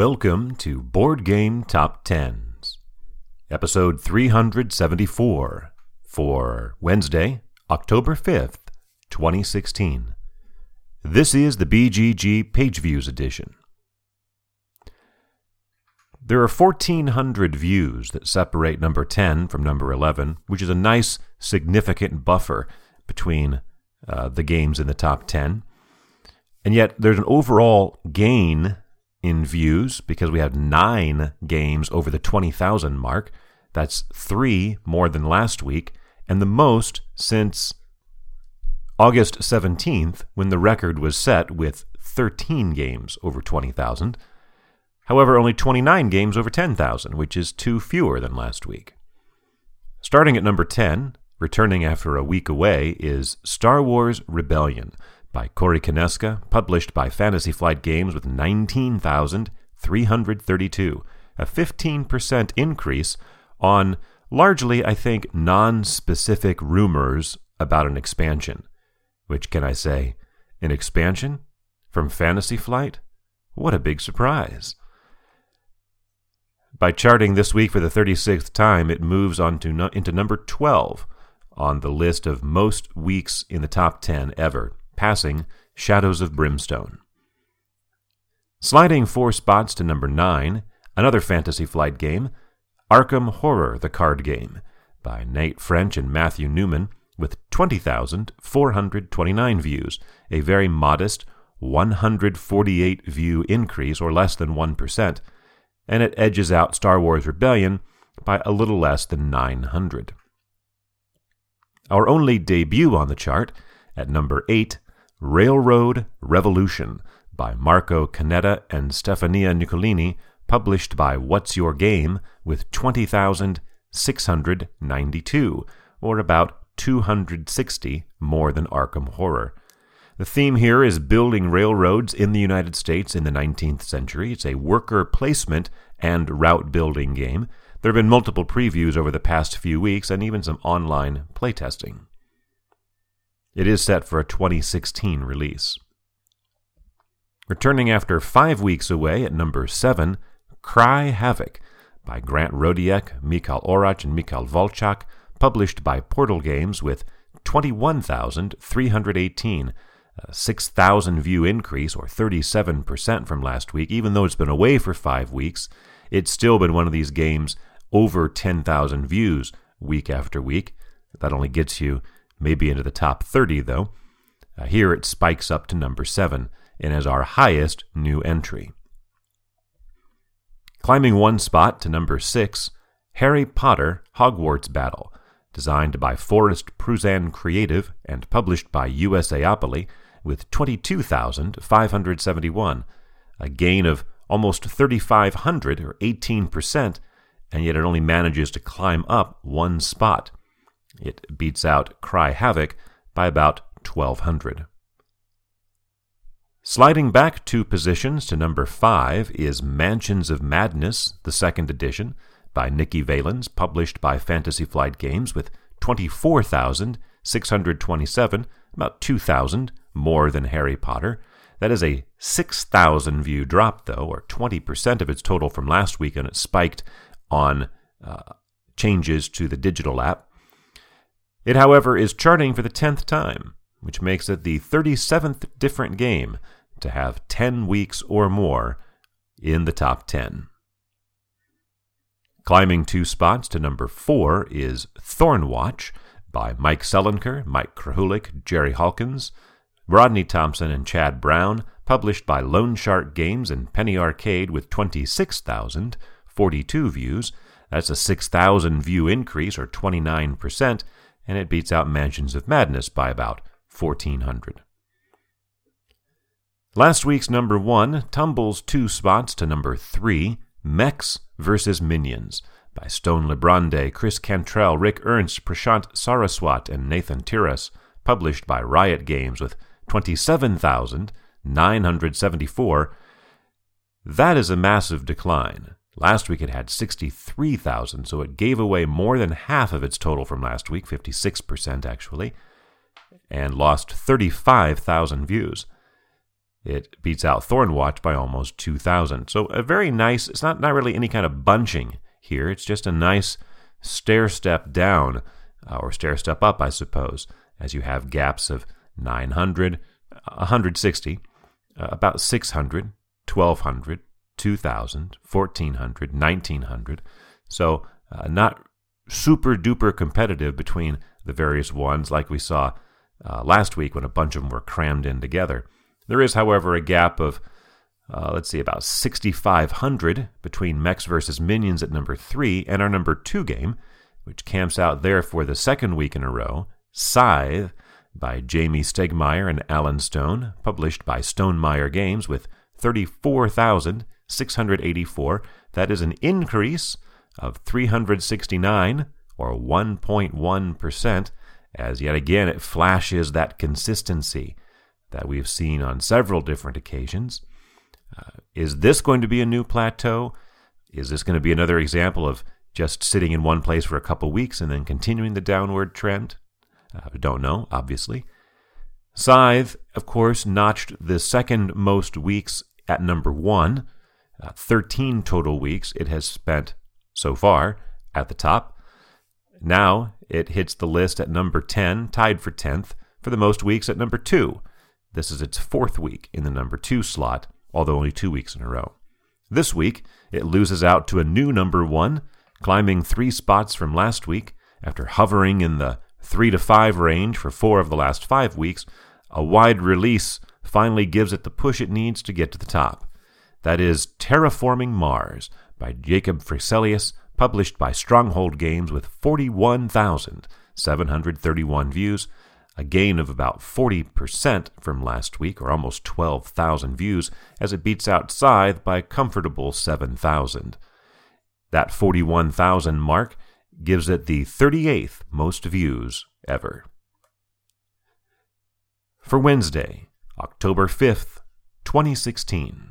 Welcome to Board Game Top Tens, episode 374 for Wednesday, October 5th, 2016. This is the BGG Page Views edition. There are 1,400 views that separate number 10 from number 11, which is a nice, significant buffer between uh, the games in the top 10. And yet, there's an overall gain in views because we have nine games over the 20,000 mark. That's three more than last week, and the most since August 17th, when the record was set with 13 games over 20,000. However, only 29 games over 10,000, which is two fewer than last week. Starting at number 10, returning after a week away, is Star Wars Rebellion by Corey Konieczka, published by Fantasy Flight Games with 19,332, a 15% increase on largely, I think, non specific rumors about an expansion. Which, can I say, an expansion from Fantasy Flight? What a big surprise! By charting this week for the 36th time, it moves on to no, into number 12 on the list of most weeks in the top 10 ever, passing Shadows of Brimstone. Sliding four spots to number 9, another Fantasy Flight game, Arkham Horror the Card Game, by Nate French and Matthew Newman, with 20,429 views, a very modest 148 view increase, or less than 1%, and it edges out Star Wars Rebellion by a little less than 900. Our only debut on the chart, at number 8, Railroad Revolution by Marco Canetta and Stefania Niccolini, published by What's Your Game, with 20,692, or about 260 more than Arkham Horror. The theme here is building railroads in the United States in the 19th century. It's a worker placement and route building game. There have been multiple previews over the past few weeks and even some online playtesting. It is set for a 2016 release. Returning after five weeks away at number 7, Cry Havoc by Grant Rodiek, Mikhail Oracz, and Mikhail Walczak, published by Portal Games with 21,318, a 6,000 view increase or 37% from last week. Even though it's been away for five weeks, it's still been one of these games over 10,000 views week after week. That only gets you maybe into the top 30, though. Uh, here it spikes up to number 7 and is our highest new entry. Climbing one spot to number 6, Harry Potter Hogwarts Battle, designed by Forrest Pruzan Creative and published by USAopoly, with 22,571, a gain of almost 3,500 or 18%, and yet it only manages to climb up one spot. It beats out Cry Havoc by about 1,200. Sliding back two positions to number 5 is Mansions of Madness, the second edition, by Nikki Valens, published by Fantasy Flight Games, with 24,627, about 2,000 more than Harry Potter. That is a 6,000 view drop, though, or 20% of its total from last week, and it spiked on uh, changes to the digital app. It, however, is charting for the 10th time, which makes it the 37th different game to have 10 weeks or more in the top 10. Climbing two spots to number 4 is Thornwatch by Mike Selinker, Mike Krahulik, Jerry Holkins, Rodney Thompson, and Chad Brown, published by Lone Shark Games and Penny Arcade with 26,042 views. That's a 6,000 view increase, or 29%, and it beats out Mansions of Madness by about 1,400. Last week's number one tumbles two spots to number three Mechs vs. Minions by Stone Librande, Chris Cantrell, Rick Ernst, Prashant Saraswat, and Nathan Tiras, published by Riot Games with 27,974. That is a massive decline. Last week it had 63,000, so it gave away more than half of its total from last week, 56% actually, and lost 35,000 views. it beats out Thornwatch by almost 2,000. So a very nice, it's not, not really any kind of bunching here. It's just a nice stair step down, uh, or stair step up, I suppose, as you have gaps of 900, 160, uh, about 600, 1200, 2000, 1400, 1900. So uh, not super duper competitive between the various ones like we saw uh, last week when a bunch of them were crammed in together. There is, however, a gap of, uh, let's see, about 6,500 between Mechs versus Minions at number 3 and our number 2 game, which camps out there for the second week in a row, Scythe by Jamey Stegmaier and Alan Stone, published by Stonemaier Games with 34,684. That is an increase of 369 or 1.1%, as yet again it flashes that consistency that we've seen on several different occasions. Uh, is this going to be a new plateau? Is this going to be another example of just sitting in one place for a couple weeks and then continuing the downward trend? Uh, don't know, obviously. Scythe, of course, notched the second most weeks at number one. Uh, 13 total weeks it has spent so far at the top. Now it hits the list at number 10, tied for 10th, for the most weeks at number 2. This is its fourth week in the number 2 slot, although only two weeks in a row. This week, it loses out to a new number 1, climbing three spots from last week after hovering in the 3 to 5 range for four of the last five weeks. A wide release finally gives it the push it needs to get to the top. That is Terraforming Mars by Jacob Fryxelius, published by Stronghold Games with 41,731 views a gain of about 40% from last week, or almost 12,000 views, as it beats out Scythe by a comfortable 7,000. That 41,000 mark gives it the 38th most views ever. For Wednesday, October 5th, 2016.